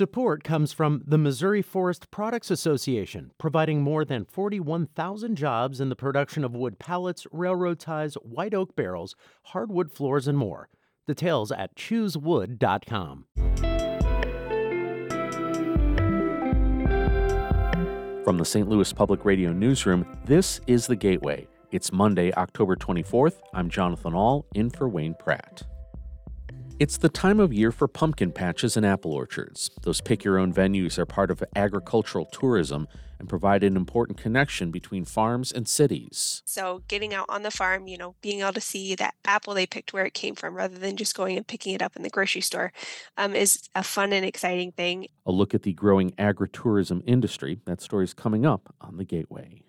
Support comes from the Missouri Forest Products Association, providing more than 41,000 jobs in the production of wood pallets, railroad ties, white oak barrels, hardwood floors, and more. Details at choosewood.com. From the St. Louis Public Radio Newsroom, this is The Gateway. It's Monday, October 24th. I'm Jonathan Ahl, in for Wayne Pratt. It's the time of year for pumpkin patches and apple orchards. Those pick your own venues are part of agricultural tourism and provide an important connection between farms and cities. So, getting out on the farm, you know, being able to see that apple they picked where it came from rather than just going and picking it up in the grocery store um, is a fun and exciting thing. A look at the growing agritourism industry. That story is coming up on the Gateway.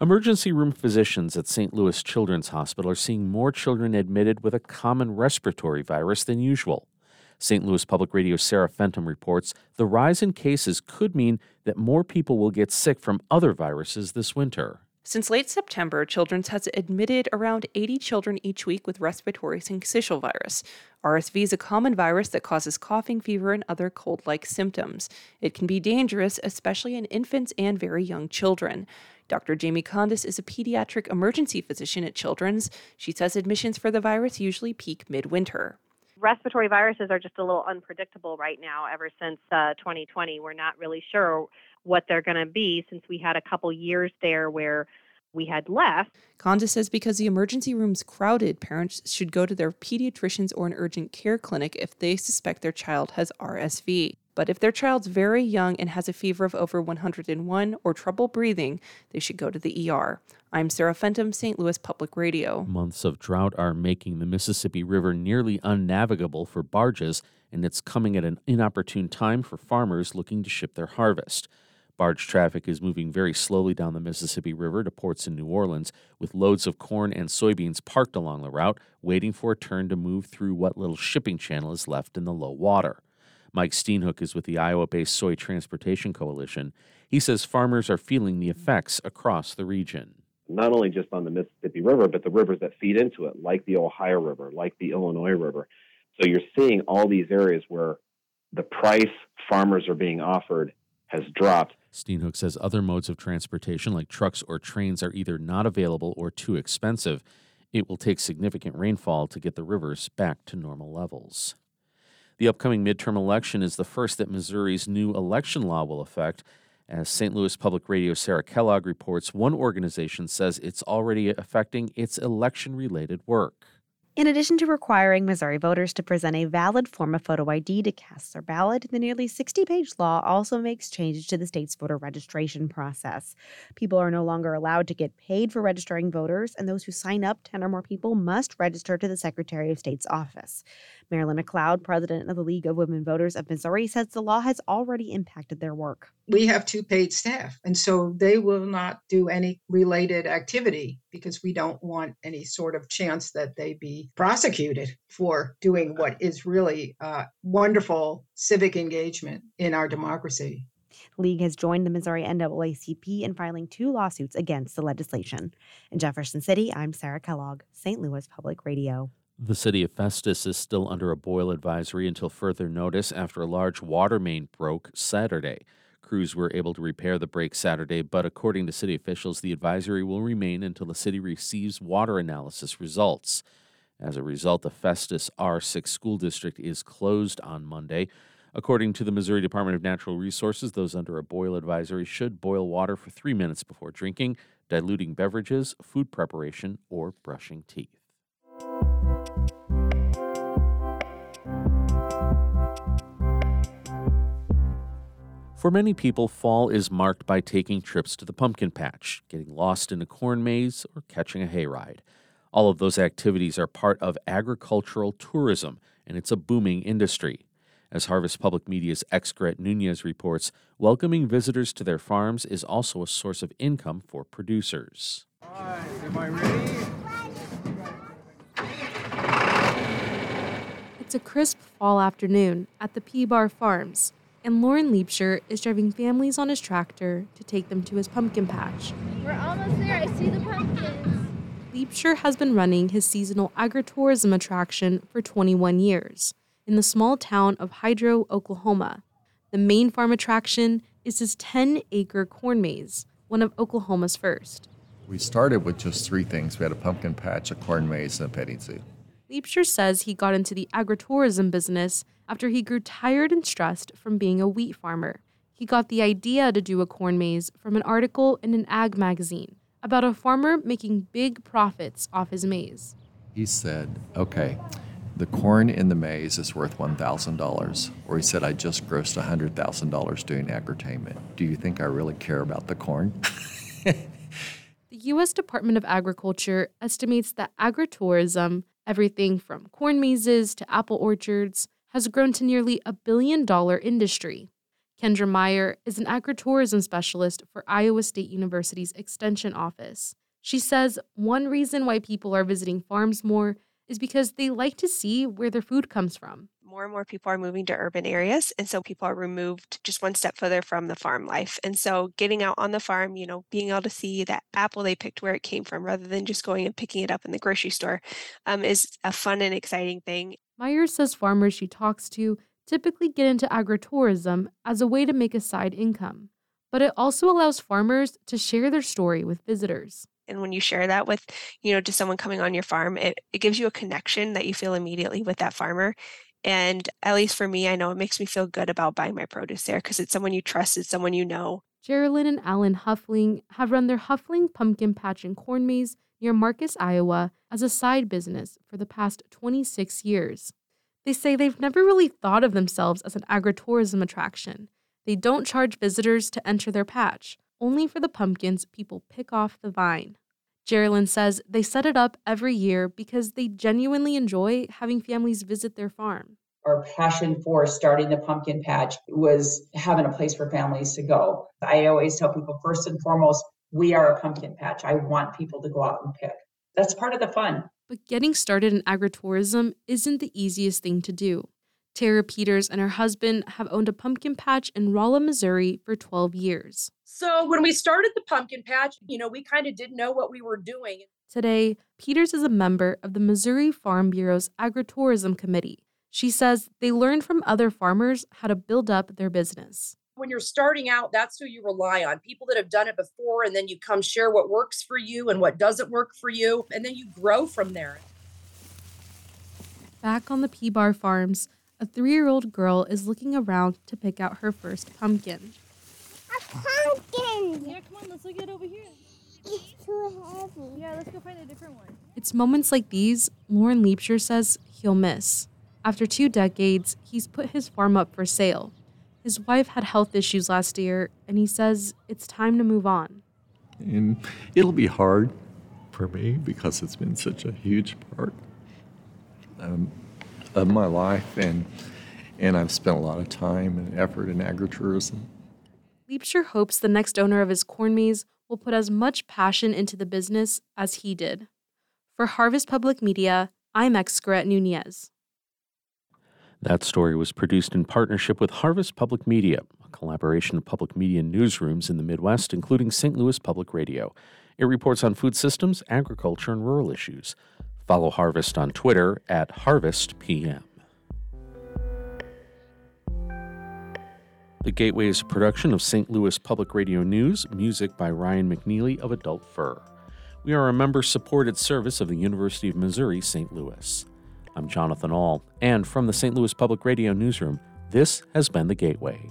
Emergency room physicians at St. Louis Children's Hospital are seeing more children admitted with a common respiratory virus than usual. St. Louis Public Radio's Sarah Fentem reports the rise in cases could mean that more people will get sick from other viruses this winter. Since late September, Children's has admitted around 80 children each week with respiratory syncytial virus. RSV is a common virus that causes coughing, fever, and other cold like symptoms. It can be dangerous, especially in infants and very young children. Dr. Jamie Kondis is a pediatric emergency physician at Children's. She says admissions for the virus usually peak midwinter respiratory viruses are just a little unpredictable right now ever since uh, 2020 we're not really sure what they're going to be since we had a couple years there where we had less. Kondis says because the emergency room's crowded, parents should go to their pediatricians or an urgent care clinic if they suspect their child has RSV. But if their child's very young and has a fever of over 101 or trouble breathing, they should go to the ER. I'm Sarah Fentem, St. Louis Public Radio. Months of drought are making the Mississippi River nearly unnavigable for barges, and it's coming at an inopportune time for farmers looking to ship their harvest. Barge traffic is moving very slowly down the Mississippi River to ports in New Orleans, with loads of corn and soybeans parked along the route, waiting for a turn to move through what little shipping channel is left in the low water. Mike Steenhoek is with the Iowa based Soy Transportation Coalition. He says farmers are feeling the effects across the region. Not only just on the Mississippi River, but the rivers that feed into it, like the Ohio River, like the Illinois River. So you're seeing all these areas where the price farmers are being offered has dropped. Steenhoek says other modes of transportation, like trucks or trains, are either not available or too expensive. It will take significant rainfall to get the rivers back to normal levels. The upcoming midterm election is the first that Missouri's new election law will affect. As St. Louis Public Radio Sarah Kellogg reports, one organization says it's already affecting its election related work. In addition to requiring Missouri voters to present a valid form of photo ID to cast their ballot, the nearly 60 page law also makes changes to the state's voter registration process. People are no longer allowed to get paid for registering voters, and those who sign up 10 or more people must register to the Secretary of State's office. Marilyn McLeod, president of the League of Women Voters of Missouri, says the law has already impacted their work. We have two paid staff, and so they will not do any related activity because we don't want any sort of chance that they be prosecuted for doing what is really uh, wonderful civic engagement in our democracy. League has joined the Missouri NAACP in filing two lawsuits against the legislation. In Jefferson City, I'm Sarah Kellogg, St. Louis Public Radio. The city of Festus is still under a boil advisory until further notice after a large water main broke Saturday. Crews were able to repair the break Saturday, but according to city officials, the advisory will remain until the city receives water analysis results. As a result, the Festus R6 school district is closed on Monday. According to the Missouri Department of Natural Resources, those under a boil advisory should boil water for three minutes before drinking, diluting beverages, food preparation, or brushing teeth. For many people, fall is marked by taking trips to the pumpkin patch, getting lost in a corn maze, or catching a hayride. All of those activities are part of agricultural tourism, and it's a booming industry. As Harvest Public Media's Xcaret Nunez reports, welcoming visitors to their farms is also a source of income for producers. All right, am I ready? It's a crisp fall afternoon at the P Bar Farms and Lauren Liebscher is driving families on his tractor to take them to his pumpkin patch. We're almost there. I see the pumpkins. Liebscher has been running his seasonal agritourism attraction for 21 years in the small town of Hydro, Oklahoma. The main farm attraction is his 10 acre corn maze, one of Oklahoma's first. We started with just three things we had a pumpkin patch, a corn maze, and a petting zoo. Liebscher says he got into the agritourism business after he grew tired and stressed from being a wheat farmer. He got the idea to do a corn maze from an article in an ag magazine about a farmer making big profits off his maize. He said, Okay, the corn in the maize is worth $1,000. Or he said, I just grossed $100,000 doing agritainment. Do you think I really care about the corn? the U.S. Department of Agriculture estimates that agritourism, everything from corn mazes to apple orchards, has grown to nearly a billion dollar industry. Kendra Meyer is an agritourism specialist for Iowa State University's Extension Office. She says one reason why people are visiting farms more is because they like to see where their food comes from. More and more people are moving to urban areas. And so people are removed just one step further from the farm life. And so getting out on the farm, you know, being able to see that apple they picked where it came from rather than just going and picking it up in the grocery store um, is a fun and exciting thing. Myers says farmers she talks to typically get into agritourism as a way to make a side income, but it also allows farmers to share their story with visitors. And when you share that with, you know, to someone coming on your farm, it, it gives you a connection that you feel immediately with that farmer. And at least for me, I know it makes me feel good about buying my produce there because it's someone you trust, it's someone you know. Geraldine and Alan Huffling have run their Huffling Pumpkin Patch and Corn Maze near Marcus, Iowa, as a side business for the past 26 years. They say they've never really thought of themselves as an agritourism attraction. They don't charge visitors to enter their patch, only for the pumpkins people pick off the vine. Geraldine says they set it up every year because they genuinely enjoy having families visit their farm. Our passion for starting the pumpkin patch was having a place for families to go. I always tell people first and foremost, we are a pumpkin patch. I want people to go out and pick. That's part of the fun. But getting started in agritourism isn't the easiest thing to do. Tara Peters and her husband have owned a pumpkin patch in Rolla, Missouri for 12 years. So when we started the pumpkin patch, you know, we kind of didn't know what we were doing. Today, Peters is a member of the Missouri Farm Bureau's Agritourism Committee. She says they learned from other farmers how to build up their business when you're starting out, that's who you rely on people that have done it before, and then you come share what works for you and what doesn't work for you, and then you grow from there. Back on the P Bar Farms, a three year old girl is looking around to pick out her first pumpkin. A pumpkin! Yeah, come on, let's look at over here. It's too heavy. Yeah, let's go find a different one. It's moments like these Lauren Liebscher says he'll miss. After two decades, he's put his farm up for sale his wife had health issues last year, and he says it's time to move on. And it'll be hard for me because it's been such a huge part um, of my life, and and I've spent a lot of time and effort in agritourism. Liebscher hopes the next owner of his corn maze will put as much passion into the business as he did. For Harvest Public Media, I'm Xcaret Nunez. That story was produced in partnership with Harvest Public Media, a collaboration of public media newsrooms in the Midwest, including St. Louis Public Radio. It reports on food systems, agriculture, and rural issues. Follow Harvest on Twitter at HarvestPM. The Gateway is a production of St. Louis Public Radio News, music by Ryan McNeely of Adult Fur. We are a member supported service of the University of Missouri St. Louis. I'm Jonathan Ahl, and from the St. Louis Public Radio Newsroom, this has been The Gateway.